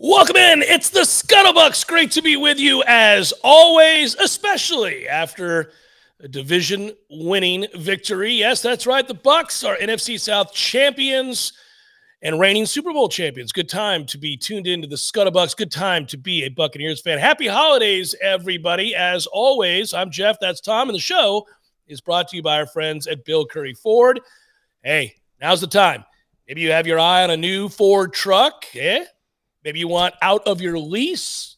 Welcome in. It's the ScuttleBucs. Great to be with you as always, especially after a division winning victory. Yes, that's right. The Bucs are NFC South champions and reigning Super Bowl champions. Good time to be tuned into the ScuttleBucs. Good time to be a Buccaneers fan. Happy holidays, everybody. As always, I'm Jeff. That's Tom. And the show is brought to you by our friends at Bill Curry Ford. Hey, now's the time. Maybe you have your eye on a new Ford truck. Eh? Maybe you want out of your lease.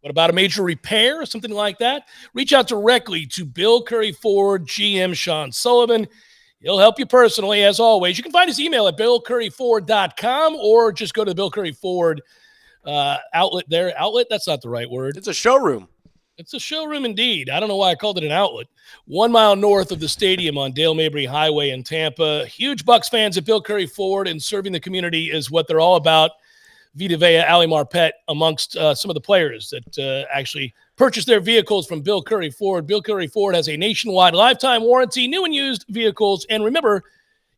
What about a major repair or something like that? Reach out directly to Bill Curry Ford, GM Sean Sullivan. He'll help you personally, as always. You can find his email at billcurryford.com or just go to the Bill Curry Ford uh, outlet there. Outlet? That's not the right word. It's a showroom. It's a showroom indeed. I don't know why I called it an outlet. One mile north of the stadium on Dale Mabry Highway in Tampa. Huge Bucs fans at Bill Curry Ford and serving the community is what they're all about. Vita Vea, Ali Marpet, amongst uh, some of the players that uh, actually purchased their vehicles from Bill Curry Ford. Bill Curry Ford has a nationwide lifetime warranty, new and used vehicles. And remember,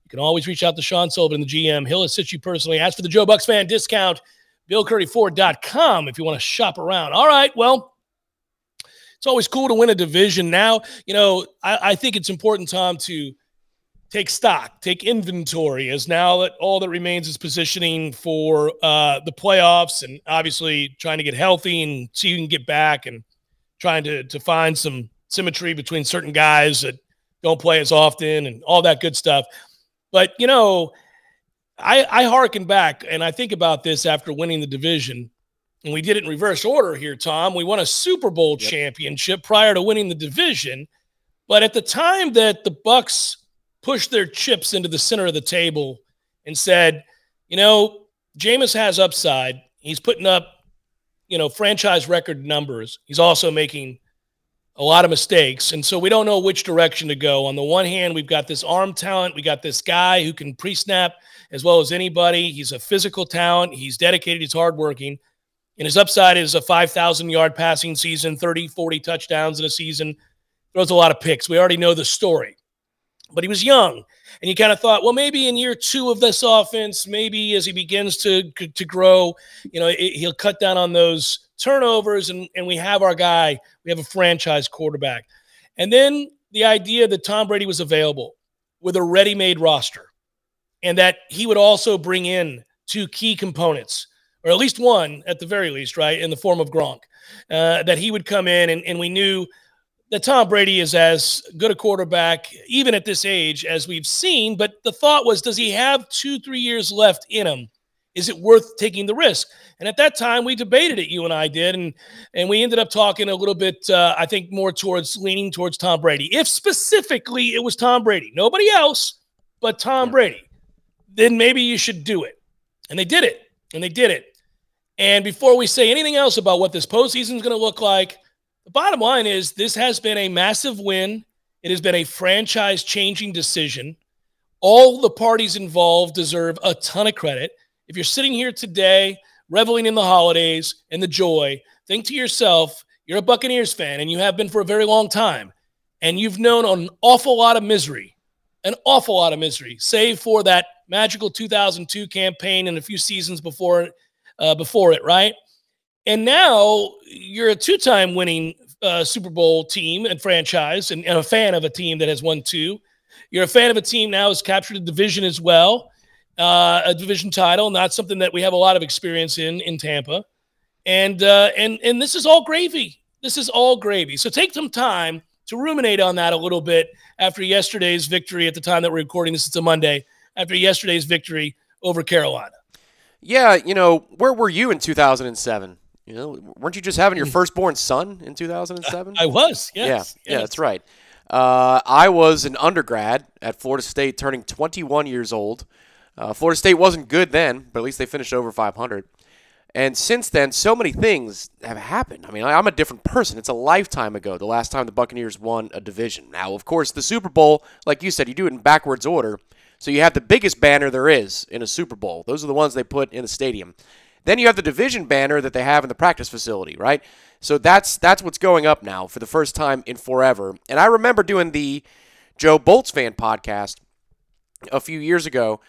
you can always reach out to Sean Sullivan, the GM. He'll assist you personally. Ask for the Joe Bucs fan discount, BillCurryFord.com if you want to shop around. All right, well, it's always cool to win a division. Now, you know, I, I think it's important, Tom, to – take stock, take inventory, as now that all that remains is positioning for uh, the playoffs and obviously trying to get healthy and see who can get back and trying to, to find some symmetry between certain guys that don't play as often and all that good stuff. But, you know, I, I harken back and I think about this after winning the division. And we did it in reverse order here, Tom. We won a Super Bowl yep. championship prior to winning the division. But at the time that the Bucs pushed their chips into the center of the table and said, you know, Jameis has upside. He's putting up, you know, franchise record numbers. He's also making a lot of mistakes. And so we don't know which direction to go. On the one hand, we've got this arm talent. We got this guy who can pre snap as well as anybody. He's a physical talent. He's dedicated. He's hardworking. And his upside is a 5,000 yard passing season, 30, 40 touchdowns in a season. Throws a lot of picks. We already know the story but he was young. And you kind of thought well maybe in year two of this offense maybe as he begins to to grow you know it, he'll cut down on those turnovers and and we have our guy we have a franchise quarterback. And then the idea that tom brady was available with a ready-made roster and that he would also bring in two key components or at least one at the very least right in the form of gronk uh, that he would come in and, and we knew that Tom Brady is as good a quarterback, even at this age, as we've seen. But the thought was, does he have two, three years left in him? Is it worth taking the risk? And at that time, we debated it. You and I did, and and we ended up talking a little bit. Uh, I think more towards leaning towards Tom Brady. If specifically it was Tom Brady, nobody else, but Tom yeah. Brady, then maybe you should do it. And they did it, and they did it. And before we say anything else about what this postseason is going to look like, the bottom line is this has been a massive win. It has been a franchise changing decision. All the parties involved deserve a ton of credit. If you're sitting here today, reveling in the holidays and the joy, think to yourself, you're a Buccaneers fan and you have been for a very long time, and you've known an awful lot of misery, an awful lot of misery, save for that magical 2002 campaign and a few seasons before, uh, before it, right? And now you're a two time winning uh, Super Bowl team and franchise and, and, a fan of a team that has won two. You're a fan of a team now has captured a division as well, uh, a division title, not something that we have a lot of experience in in Tampa. And uh, and and this is all gravy. This is all gravy. So take some time to ruminate on that a little bit after yesterday's victory. At the time that we're recording this, it's a Monday. After yesterday's victory over Carolina. Yeah, you know, where were you in 2007? You know, weren't you just having your hmm. firstborn son in 2007? I was. Yes. Yeah. Yes. Yeah, that's right. Uh, I was an undergrad at Florida State, turning 21 years old. Uh, Florida State wasn't good then, but at least they finished over 500. And since then, so many things have happened. I mean, I'm a different person. It's a lifetime ago, the last time the Buccaneers won a division. Now, of course, the Super Bowl, like you said, you do it in backwards order. So you have the biggest banner there is in a Super Bowl. Those are the ones they put in the stadium. Then you have the division banner that they have in the practice facility, right? So that's that's what's going up now for the first time in forever. And I remember doing the Joe Bolts fan podcast a few years ago,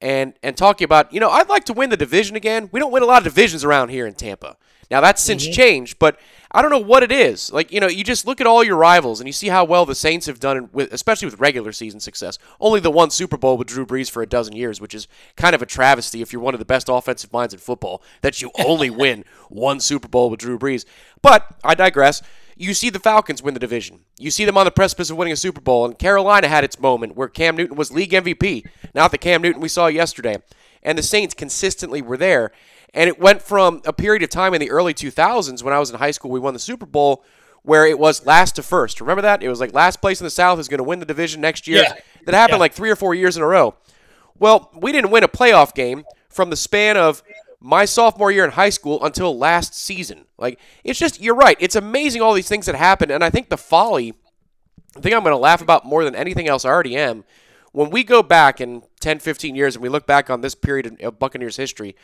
and and talking about, you know, I'd like to win the division again. We don't win a lot of divisions around here in Tampa. Now that's since mm-hmm. changed, but I don't know what it is. Like you know, you just look at all your rivals and you see how well the Saints have done, with, especially with regular season success. Only the one Super Bowl with Drew Brees for a dozen years, which is kind of a travesty if you're one of the best offensive minds in football that you only win one Super Bowl with Drew Brees. But I digress. You see the Falcons win the division. You see them on the precipice of winning a Super Bowl, and Carolina had its moment where Cam Newton was league MVP, not the Cam Newton we saw yesterday. And the Saints consistently were there. And it went from a period of time in the early 2000s when I was in high school, we won the Super Bowl, where it was last to first. Remember that? It was like last place in the South is going to win the division next year. Yeah. That happened yeah. like three or four years in a row. Well, we didn't win a playoff game from the span of my sophomore year in high school until last season. Like, it's just, you're right. It's amazing all these things that happen. And I think the folly, the thing I'm going to laugh about more than anything else, I already am. When we go back in 10, 15 years and we look back on this period of Buccaneers history,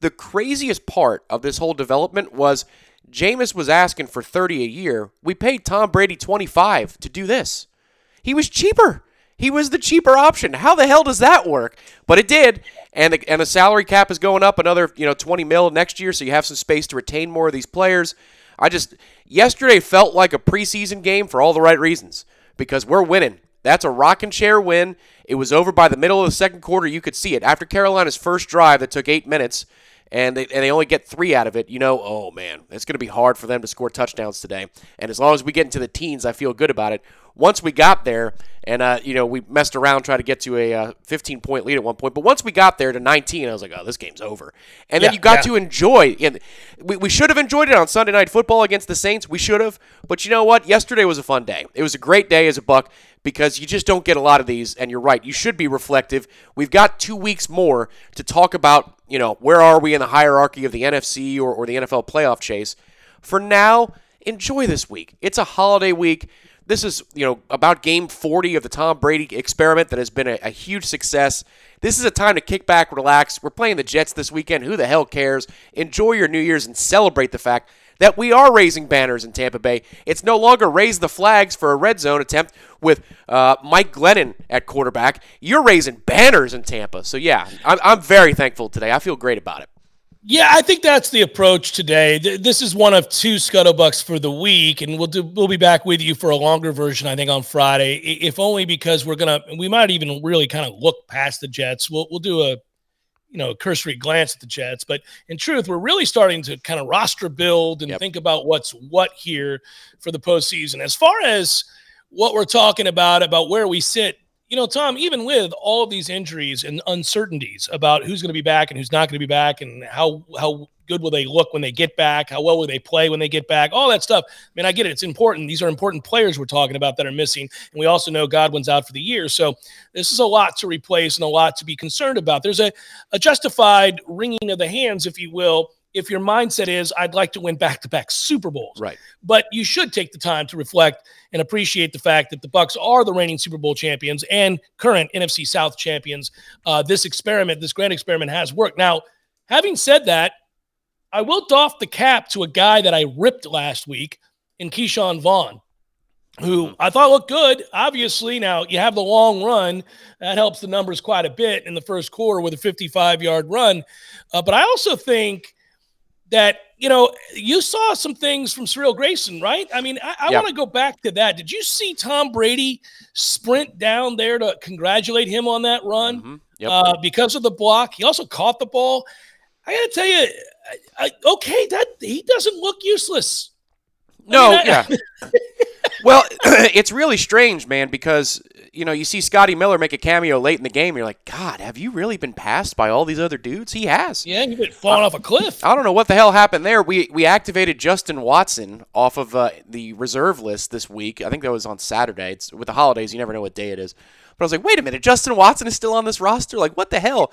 the craziest part of this whole development was Jameis was asking for 30 a year. We paid Tom Brady 25 to do this. He was cheaper. He was the cheaper option. How the hell does that work? But it did. And the, and the salary cap is going up another, you know, 20 mil next year, so you have some space to retain more of these players. I just yesterday felt like a preseason game for all the right reasons because we're winning. That's a rocking chair win. It was over by the middle of the second quarter. You could see it. After Carolina's first drive that took eight minutes, and they, and they only get three out of it, you know, oh man, it's going to be hard for them to score touchdowns today. And as long as we get into the teens, I feel good about it. Once we got there, and uh, you know, we messed around trying to get to a uh, 15 point lead at one point, but once we got there to 19, I was like, oh, this game's over. And then yeah, you got yeah. to enjoy. And we, we should have enjoyed it on Sunday Night Football against the Saints. We should have, but you know what? Yesterday was a fun day. It was a great day as a Buck because you just don't get a lot of these. And you're right, you should be reflective. We've got two weeks more to talk about, you know, where are we in the hierarchy of the NFC or, or the NFL playoff chase. For now, enjoy this week. It's a holiday week. This is, you know, about game 40 of the Tom Brady experiment that has been a, a, huge success. This is a time to kick back, relax. We're playing the Jets this weekend. Who the hell cares? Enjoy your New Year's and celebrate the fact that we are raising banners in Tampa Bay. It's no longer raise the flags for a red zone attempt with uh, Mike Glennon at quarterback. You're raising banners in Tampa. So, yeah, I'm, I'm very thankful today. I feel great about it. Yeah, I think that's the approach today. This is one of two ScuttleBucs for the week, and we'll do we'll be back with you for a longer version. I think on Friday, if only because we're gonna we might even really kind of look past the Jets. We'll we'll do a you know, a cursory glance at the Jets. But in truth, we're really starting to kind of roster build and yep. think about what's what here for the postseason. As far as what we're talking about, about where we sit, you know, Tom, even with all these injuries and uncertainties about who's going to be back and who's not going to be back and how how good will they look when they get back? How well will they play when they get back? All that stuff. I mean, I get it. It's important. These are important players we're talking about that are missing. And we also know Godwin's out for the year. So this is a lot to replace and a lot to be concerned about. There's a, a justified wringing of the hands, if you will, if your mindset is I'd like to win back-to-back Super Bowls. Right. But you should take the time to reflect and appreciate the fact that the Bucs are the reigning Super Bowl champions and current NFC South champions. Uh, this experiment, this grand experiment, has worked. Now, having said that, I will doff the cap to a guy that I ripped last week in Ke'Shawn Vaughn, who mm-hmm. I thought looked good. Obviously, now you have the long run. That helps the numbers quite a bit in the first quarter with a 55 yard run. Uh, but I also think that, you know, you saw some things from Cyril Grayson, right? I mean, I, I want to go back to that. Did you see Tom Brady sprint down there to congratulate him on that run mm-hmm. yep. uh, because of the block? He also caught the ball. I got to tell you, I, okay, that he doesn't look useless. No, I mean, I, yeah. well, it's really strange, man, because you know you see Scotty Miller make a cameo late in the game. You're like, God, have you really been passed by all these other dudes? He has. Yeah, you've been falling uh, off a cliff. I don't know what the hell happened there. We we activated Justin Watson off of uh, the reserve list this week. I think that was on Saturday. It's with the holidays, you never know what day it is. But I was like, wait a minute, Justin Watson is still on this roster. Like, what the hell?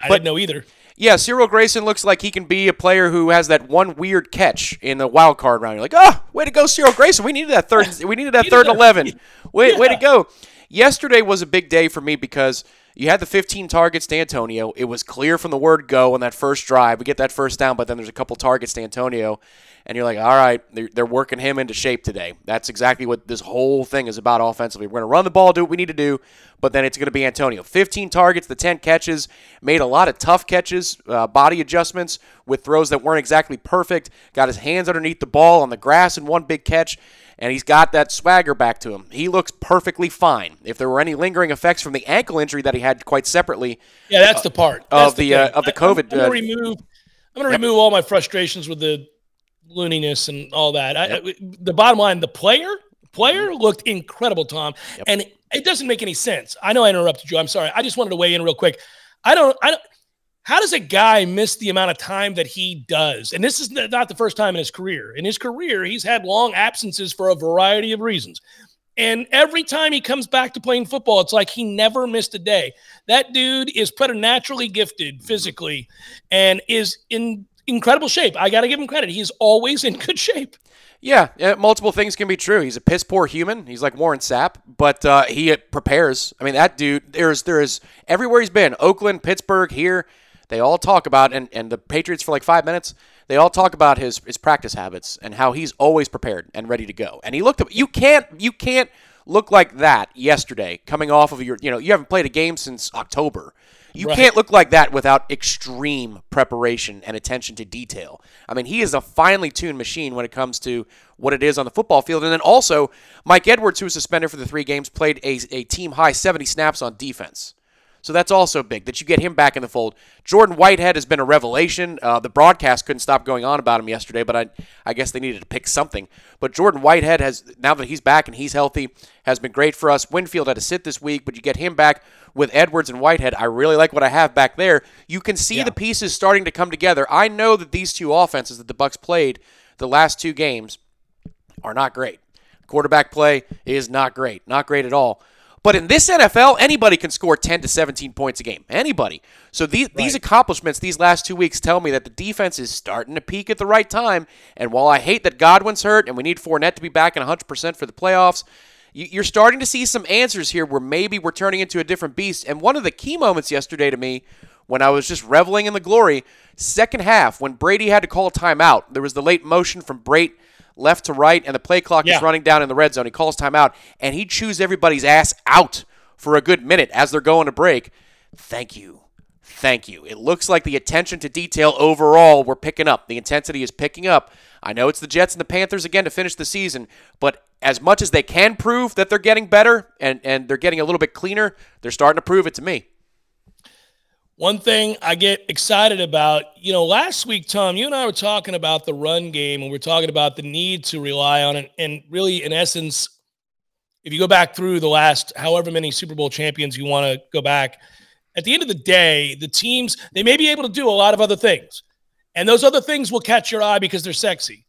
I but, didn't know either yeah, Cyril Grayson looks like he can be a player who has that one weird catch in the wild card round. You're like, oh, way to go, Cyril Grayson. We needed that third. We needed that third eleven. Way, yeah. way to go. Yesterday was a big day for me because You had the 15 targets to Antonio. It was clear from the word go on that first drive. We get that first down, but then there's a couple targets to Antonio, and you're like, all right, they're, they're working him into shape today. That's exactly what this whole thing is about offensively. We're going to run the ball, do what we need to do, but then it's going to be Antonio. 15 targets, the 10 catches, made a lot of tough catches, uh, body adjustments with throws that weren't exactly perfect, got his hands underneath the ball on the grass in one big catch and he's got that swagger back to him. He looks perfectly fine. If there were any lingering effects from the ankle injury that he had quite separately, yeah, that's the part that's of the, the uh, of the COVID. I'm, I'm gonna uh, remove. I'm remove all my frustrations with the looniness and all that. Yep. I, the bottom line, the player, player mm-hmm. looked incredible, Tom, yep. and it doesn't make any sense. I know I interrupted you. I'm sorry. I just wanted to weigh in real quick. I don't. I don't. How does a guy miss the amount of time that he does? And this is not the first time in his career. In his career, he's had long absences for a variety of reasons. And every time he comes back to playing football, it's like he never missed a day. That dude is preternaturally gifted physically and is in incredible shape. I got to give him credit. He's always in good shape. Yeah, multiple things can be true. He's a piss poor human. He's like Warren Sapp, but uh, he prepares. I mean, that dude. There's there's everywhere he's been. Oakland, Pittsburgh, here. They all talk about and, and the Patriots for like five minutes. They all talk about his his practice habits and how he's always prepared and ready to go. And he looked. You can't you can't look like that yesterday coming off of your you know you haven't played a game since October. You right. can't look like that without extreme preparation and attention to detail. I mean, he is a finely tuned machine when it comes to what it is on the football field. And then also, Mike Edwards, who was suspended for the three games, played a, a team high 70 snaps on defense. So that's also big that you get him back in the fold. Jordan Whitehead has been a revelation. Uh, the broadcast couldn't stop going on about him yesterday, but I, I guess they needed to pick something. But Jordan Whitehead has now that he's back and he's healthy has been great for us. Winfield had to sit this week, but you get him back with Edwards and Whitehead. I really like what I have back there. You can see yeah. the pieces starting to come together. I know that these two offenses that the Bucs played the last two games are not great. Quarterback play is not great, not great at all. But in this NFL, anybody can score 10 to 17 points a game. Anybody. So these, right. these accomplishments these last two weeks tell me that the defense is starting to peak at the right time. And while I hate that Godwin's hurt and we need Fournette to be back in 100% for the playoffs, you're starting to see some answers here where maybe we're turning into a different beast. And one of the key moments yesterday to me when I was just reveling in the glory, second half, when Brady had to call a timeout, there was the late motion from Brate left to right, and the play clock yeah. is running down in the red zone. He calls timeout, and he chews everybody's ass out for a good minute as they're going to break. Thank you. Thank you. It looks like the attention to detail overall we're picking up. The intensity is picking up. I know it's the Jets and the Panthers again to finish the season, but as much as they can prove that they're getting better and, and they're getting a little bit cleaner, they're starting to prove it to me. One thing I get excited about, you know, last week, Tom, you and I were talking about the run game and we're talking about the need to rely on it. And really, in essence, if you go back through the last however many Super Bowl champions you want to go back, at the end of the day, the teams, they may be able to do a lot of other things. And those other things will catch your eye because they're sexy.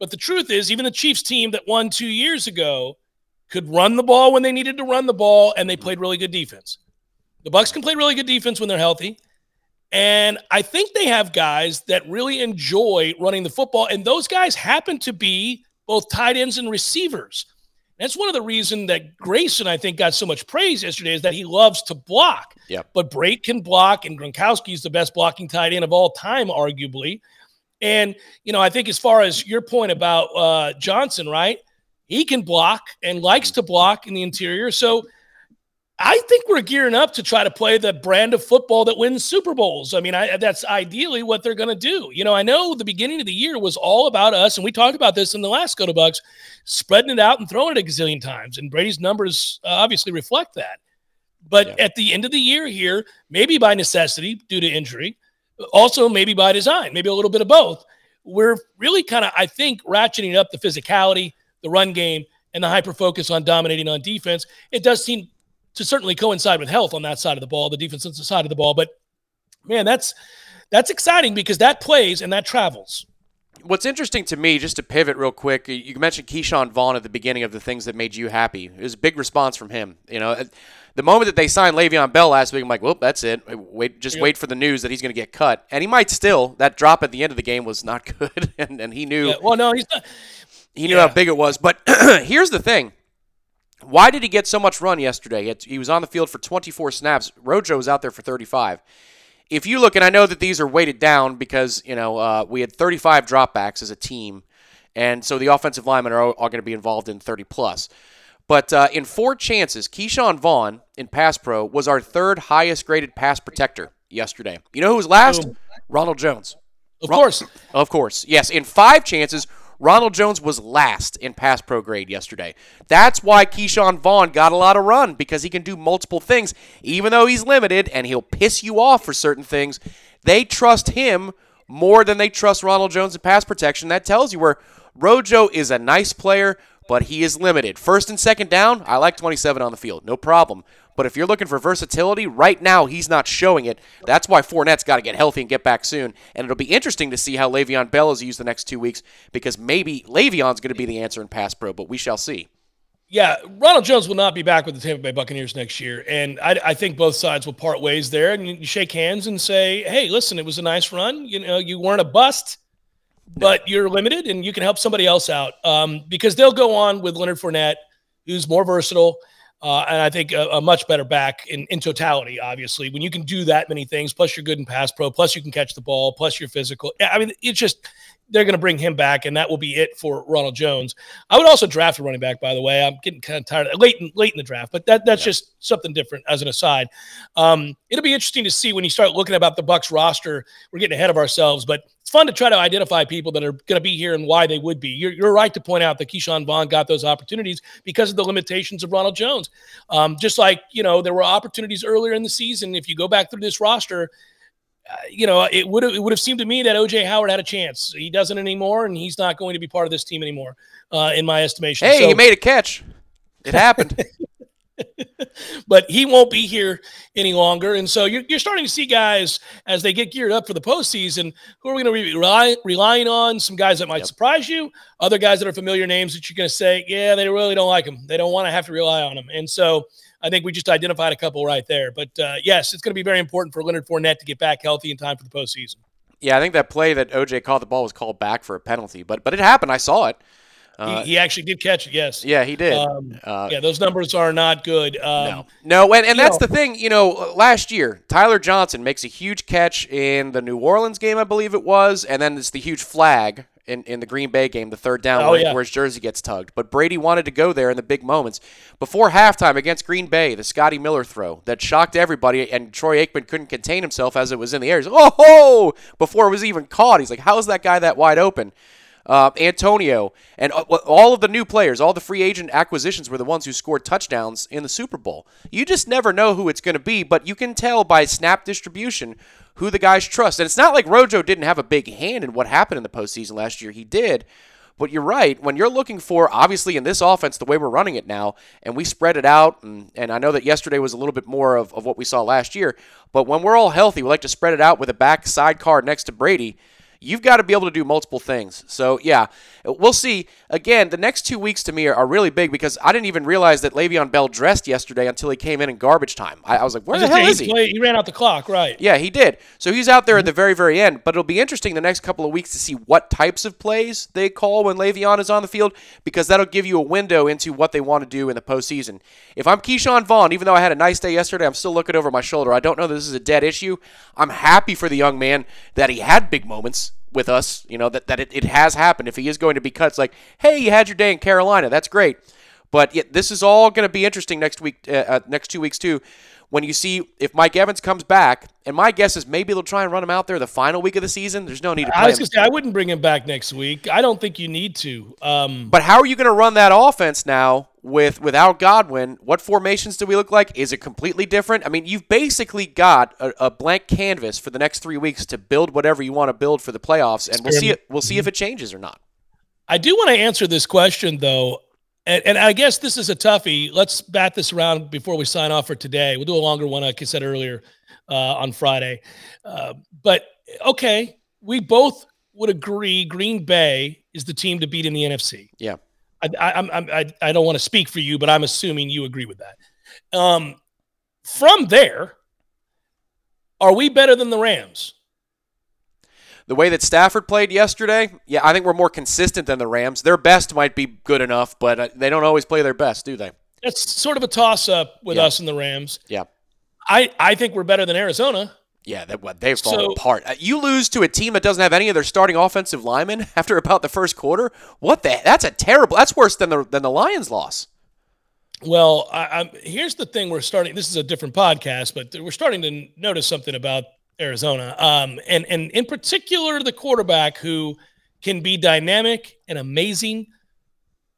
But the truth is, even the Chiefs team that won two years ago could run the ball when they needed to run the ball, and they played really good defense. The Bucs can play really good defense when they're healthy. And I think they have guys that really enjoy running the football. And those guys happen to be both tight ends and receivers. That's one of the reasons that Grayson, I think, got so much praise yesterday is that he loves to block. Yep. But Brate can block, and Gronkowski is the best blocking tight end of all time, arguably. And, you know, I think as far as your point about uh, Johnson, right? He can block and likes to block in the interior. So I think we're gearing up to try to play the brand of football that wins Super Bowls. I mean, I, that's ideally what they're going to do. You know, I know the beginning of the year was all about us, and we talked about this in the last Go to Bucks, spreading it out and throwing it a gazillion times. And Brady's numbers uh, obviously reflect that. But yeah. at the end of the year here, maybe by necessity due to injury, also maybe by design, maybe a little bit of both, we're really kind of, I think, ratcheting up the physicality, the run game, and the hyper focus on dominating on defense. It does seem to certainly coincide with health on that side of the ball, the defensive side of the ball. But man, that's that's exciting because that plays and that travels. What's interesting to me, just to pivot real quick, you mentioned Ke'Shawn Vaughn at the beginning of the things that made you happy. It was a big response from him. You know, the moment that they signed Le'Veon Bell last week, I'm like, well, that's it. Wait, just wait for the news that he's going to get cut, and he might still. That drop at the end of the game was not good, and, and he knew. Yeah, well, no, he's not. He knew yeah. how big it was. But here's the thing: Why did he get so much run yesterday? He was on the field for 24 snaps. Rojo was out there for 35. If you look, and I know that these are weighted down because you know uh, we had 35 dropbacks as a team, and so the offensive linemen are, are going to be involved in 30 plus. But uh, in four chances, Ke'Shawn Vaughn in pass pro was our third highest graded pass protector yesterday. You know who was last? Ronald Jones. Of course. Of course. Yes. In five chances, Ronald Jones was last in pass pro grade yesterday. That's why Ke'Shawn Vaughn got a lot of run because he can do multiple things, even though he's limited and he'll piss you off for certain things. They trust him more than they trust Ronald Jones in pass protection. That tells you where Rojo is a nice player, but he is limited. First and second down, I like 27 on the field, no problem. But if you're looking for versatility, right now he's not showing it. That's why Fournette's got to get healthy and get back soon. And it'll be interesting to see how Le'Veon Bell is used the next two weeks because maybe Le'Veon's going to be the answer in pass pro, but we shall see. Yeah, Ronald Jones will not be back with the Tampa Bay Buccaneers next year, and I, I, think both sides will part ways there. And you shake hands and say, "Hey, listen, it was a nice run. You know, you weren't a bust, but you're limited, and you can help somebody else out um, because they'll go on with Leonard Fournette, who's more versatile." Uh, and I think a, a, much better back in, in totality, obviously, when you can do that many things, plus you're good in pass pro, plus you can catch the ball, plus you're physical. I mean, it's just they're going to bring him back, and that will be it for Ronald Jones. I would also draft a running back, by the way. I'm getting kind of tired of late in, late in the draft, but that that's yeah. just something different as an aside. Um, it'll be interesting to see when you start looking about the Bucs roster. We're getting ahead of ourselves, but it's fun to try to identify people that are going to be here and why they would be. You're, you're right to point out that Ke'Shawn Vaughn got those opportunities because of the limitations of Ronald Jones. Um, just like you know, there were opportunities earlier in the season. If you go back through this roster uh, you know, it would have it would have seemed to me that OJ Howard had a chance. He doesn't anymore, and he's not going to be part of this team anymore, uh, in my estimation. Hey, so, he made a catch. It happened. but he won't be here any longer, and so you're, you're starting to see guys as they get geared up for the postseason who are we going to be rely, relying on some guys that might yep. surprise you, other guys that are familiar names that you're going to say, yeah, they really don't like them. They don't want to have to rely on them, and so I think we just identified a couple right there. But uh, yes, it's going to be very important for Leonard Fournette to get back healthy in time for the postseason. Yeah, I think that play that OJ caught the ball was called back for a penalty, but but it happened. I saw it. Uh, he, he, actually did catch it. Yes. Yeah, he did. Um, uh, yeah, those numbers are not good. Um, no, no, and, and that's know. the thing. You know, last year Tyler Johnson makes a huge catch in the New Orleans game, I believe it was, and then it's the huge flag in, in the Green Bay game, the third down oh, where, yeah. where, his jersey gets tugged. But Brady wanted to go there in the big moments. Before halftime against Green Bay, the Scotty Miller throw that shocked everybody, and Troy Aikman couldn't contain himself as it was in the air. He's like, oh, before it was even caught. He's like, how is that guy that wide open? Uh, Antonio, and uh, all of the new players, all the free agent acquisitions were the ones who scored touchdowns in the Super Bowl. You just never know who it's going to be, but you can tell by snap distribution who the guys trust. And it's not like Rojo didn't have a big hand in what happened in the postseason last year. He did. But you're right. When you're looking for, obviously, in this offense, the way we're running it now, and we spread it out, and, and I know that yesterday was a little bit more of, of what we saw last year, but when we're all healthy, we like to spread it out with a back sidecar next to Brady you've got to be able to do multiple things. So, yeah, we'll see. Again, the next two weeks to me are, are really big because I didn't even realize that Le'Veon Bell dressed yesterday until he came in in garbage time. I, I was like, where the hell is he? He ran out the clock, right? Yeah, he did. So he's out there at mm-hmm. the very, very end. But it'll be interesting the next couple of weeks to see what types of plays they call when Le'Veon is on the field because that'll give you a window into what they want to do in the postseason. If I'm Ke'Shawn Vaughn, even though I had a nice day yesterday, I'm still looking over my shoulder. I don't know that this is a dead issue. I'm happy for the young man that he had big moments with us, you know, that, that it, it has happened. If he is going to be cut, it's like, hey, you had your day in Carolina. That's great. But yet, this is all going to be interesting next week, uh, uh, next two weeks too, when you see if Mike Evans comes back. And my guess is maybe they'll try and run him out there the final week of the season. There's no need to. I was going to say I wouldn't bring him back next week. I don't think you need to. Um, but how are you going to run that offense now with without Godwin? What formations do we look like? Is it completely different? I mean, you've basically got a, a blank canvas for the next three weeks to build whatever you want to build for the playoffs, and we'll see it. We'll see if it changes or not. I do want to answer this question though. And, and, I guess this is a toughie. Let's bat this around before we sign off for today. We'll do a longer one, like I said earlier, uh, on Friday. Uh, but okay, we both would agree Green Bay is the team to beat in the NFC. Yeah. I, I, I, I don't want to speak for you, but I'm assuming you agree with that. Um, from there, are we better than the Rams? The way that Stafford played yesterday, yeah, I think we're more consistent than the Rams. Their best might be good enough, but uh, they don't always play their best, do they? That's sort of a toss up with Yeah. us and the Rams. Yeah. I, I think we're better than Arizona. Yeah, they, they've fallen So- apart. Uh, You lose to a team that doesn't have any of their starting offensive linemen after about the first quarter. What the? That's a terrible. That's worse than the than the Lions loss. Well, I, I'm, here's the thing: we're starting. This is a different podcast, but we're starting to notice something about Arizona, um, and and in particular, the quarterback who can be dynamic and amazing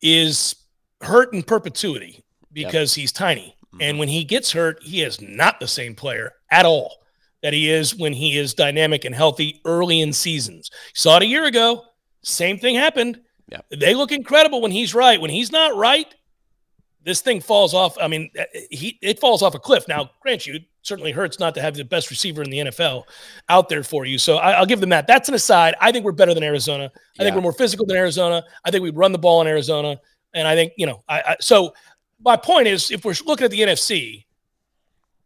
is hurt in perpetuity because he's tiny, and when he gets hurt, he is not the same player at all that he is when he is dynamic and healthy early in seasons. saw it a year ago. Same thing happened. Yeah. They look incredible when he's right. When he's not right, this thing falls off. I mean, uh, he it falls off a cliff. Now, grant you, it certainly hurts not to have the best receiver in the NFL out there for you. So I, I'll give them that. That's an aside. I think we're better than Arizona. I think we're more physical than Arizona. I think we run the ball in Arizona, and I think you know. I, I so my point is, if we're looking at the NFC,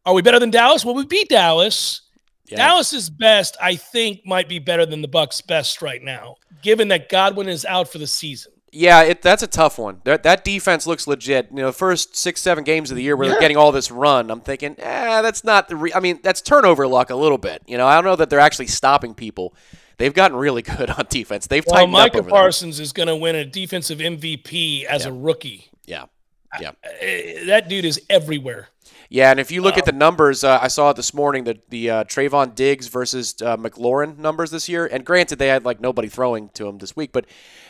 are we better than Dallas? Well, we beat Dallas. Yeah. Dallas's best, I think, might be better than the Bucs' best right now, given that Godwin is out for the season. Yeah, it, that's a tough one. That, that defense looks legit. You know, the first six, seven games of the year where they're getting all this run, I'm thinking, eh, that's not the. Re- I mean, that's turnover luck a little bit. You know, I don't know that they're actually stopping people. They've gotten really good on defense. They've Well, tightened up Micah over there. Parsons is going to win a defensive MVP as a rookie. Yeah, yeah. Eh, That dude is everywhere. Yeah, and if you look at the numbers, uh, I saw it this morning the the uh, Trevon Diggs versus uh, McLaurin numbers this year. And granted, they had like nobody throwing to him this week, but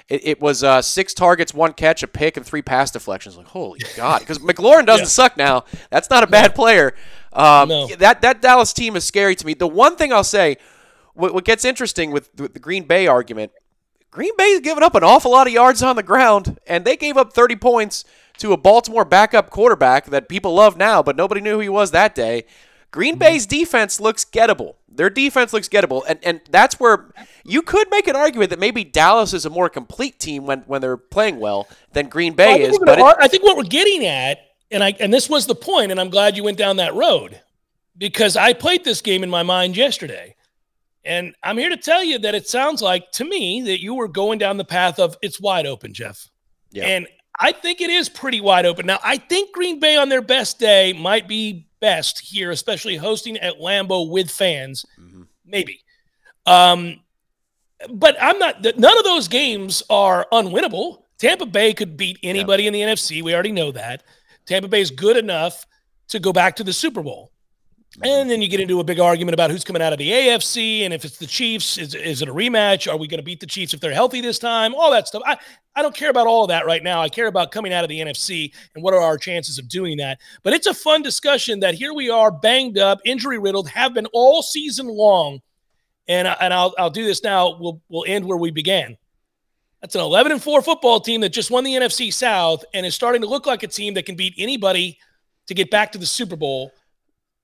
it, it was uh, six targets, one catch, a pick, and three pass deflections. Like holy god, because McLaurin doesn't Yeah. suck now. That's not a bad player. Um, No. That that Dallas team is scary to me. The one thing I'll say, what, what gets interesting with, with the Green Bay argument, Green Bay's given up an awful lot of yards on the ground, and they gave up 30 points to a Baltimore backup quarterback that people love now, but nobody knew who he was that day. Green Bay's defense looks gettable. Their defense looks gettable, and and that's where you could make an argument that maybe Dallas is a more complete team when when they're playing well than Green Bay think is. But it, I think what we're getting at, and I and this was the point, and I'm glad you went down that road because I played this game in my mind yesterday. And I'm here to tell you that it sounds like to me that you were going down the path of it's wide open, Jeff. Yeah. And I think it is pretty wide open. Now, I think Green Bay on their best day might be best here, especially hosting at Lambeau with fans. Mhm. Maybe. Um, but I'm not, none of those games are unwinnable. Tampa Bay could beat anybody in the NFC. We already know that. Tampa Bay is good enough to go back to the Super Bowl. And then you get into a big argument about who's coming out of the AFC and if it's the Chiefs, is, is it a rematch? Are we going to beat the Chiefs if they're healthy this time? All that stuff. I, I don't care about all of that right now. I care about coming out of the NFC and what are our chances of doing that. But it's a fun discussion that here we are, banged up, injury riddled, have been all season long. And, and I'll, I'll do this now. We'll, we'll end where we began. That's an 11 and 4 football team that just won the NFC South and is starting to look like a team that can beat anybody to get back to the Super Bowl.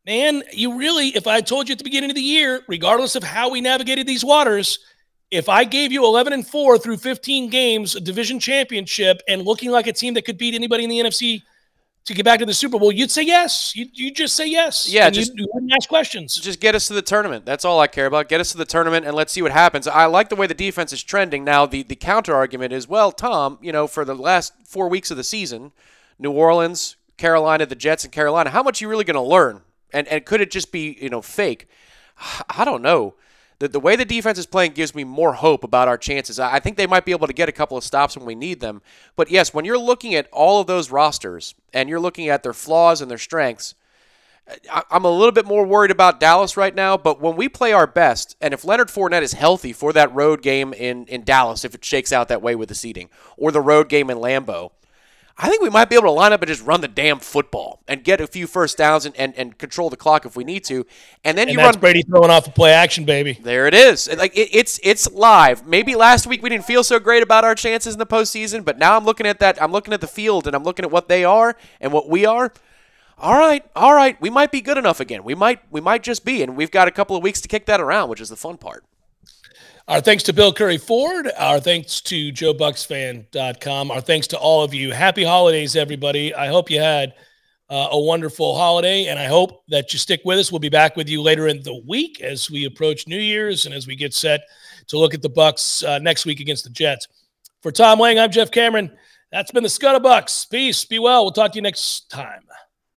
Man, you really, if I told you at the beginning of the year, regardless of how we navigated these waters, if I gave you 11 and 4 through 15 games, a division championship, and looking like a team that could beat anybody in the NFC to get back to the Super Bowl, you'd say yes. You you just say yes. Yeah, just- you, you wouldn't ask questions. just get us to the tournament. That's all I care about. Get us to the tournament and let's see what happens. I like the way the defense is trending. Now, the, the counter argument is, well, Tom, you know, for the last four weeks of the season, New Orleans, Carolina, the Jets, and Carolina, how much are you really going to learn? And and could it just be, you know, fake? I don't know. The, the way the defense is playing gives me more hope about our chances. I think they might be able to get a couple of stops when we need them. But yes, when you're looking at all of those rosters and you're looking at their flaws and their strengths, I'm a little bit more worried about Dallas right now, but when we play our best, and if Leonard Fournette is healthy for that road game in, in Dallas, if it shakes out that way with the seating, or the road game in Lambeau, I think we might be able to line up and just run the damn football and get a few first downs and, and, and control the clock if we need to. And then And you that's run. Brady throwing off a play action, baby. There it is. Like it, it's it's live. Maybe last week we didn't feel so great about our chances in the postseason, but now I'm looking at that. I'm looking at the field and I'm looking at what they are and what we are. All right, all right. We might be good enough again. We might we might just be, and we've got a couple of weeks to kick that around, which is the fun part. Our thanks to Bill Curry Ford. Our thanks to JoeBucsFan.com. Our thanks to all of you. Happy holidays, everybody. I hope you had uh, a wonderful holiday, and I hope that you stick with us. We'll be back with you later in the week as we approach New Year's and as we get set to look at the Bucs uh, next week against the Jets. For Tom Lang, I'm Jeff Cameron. That's been the ScuttleBucs. Peace. Be well. We'll talk to you next time.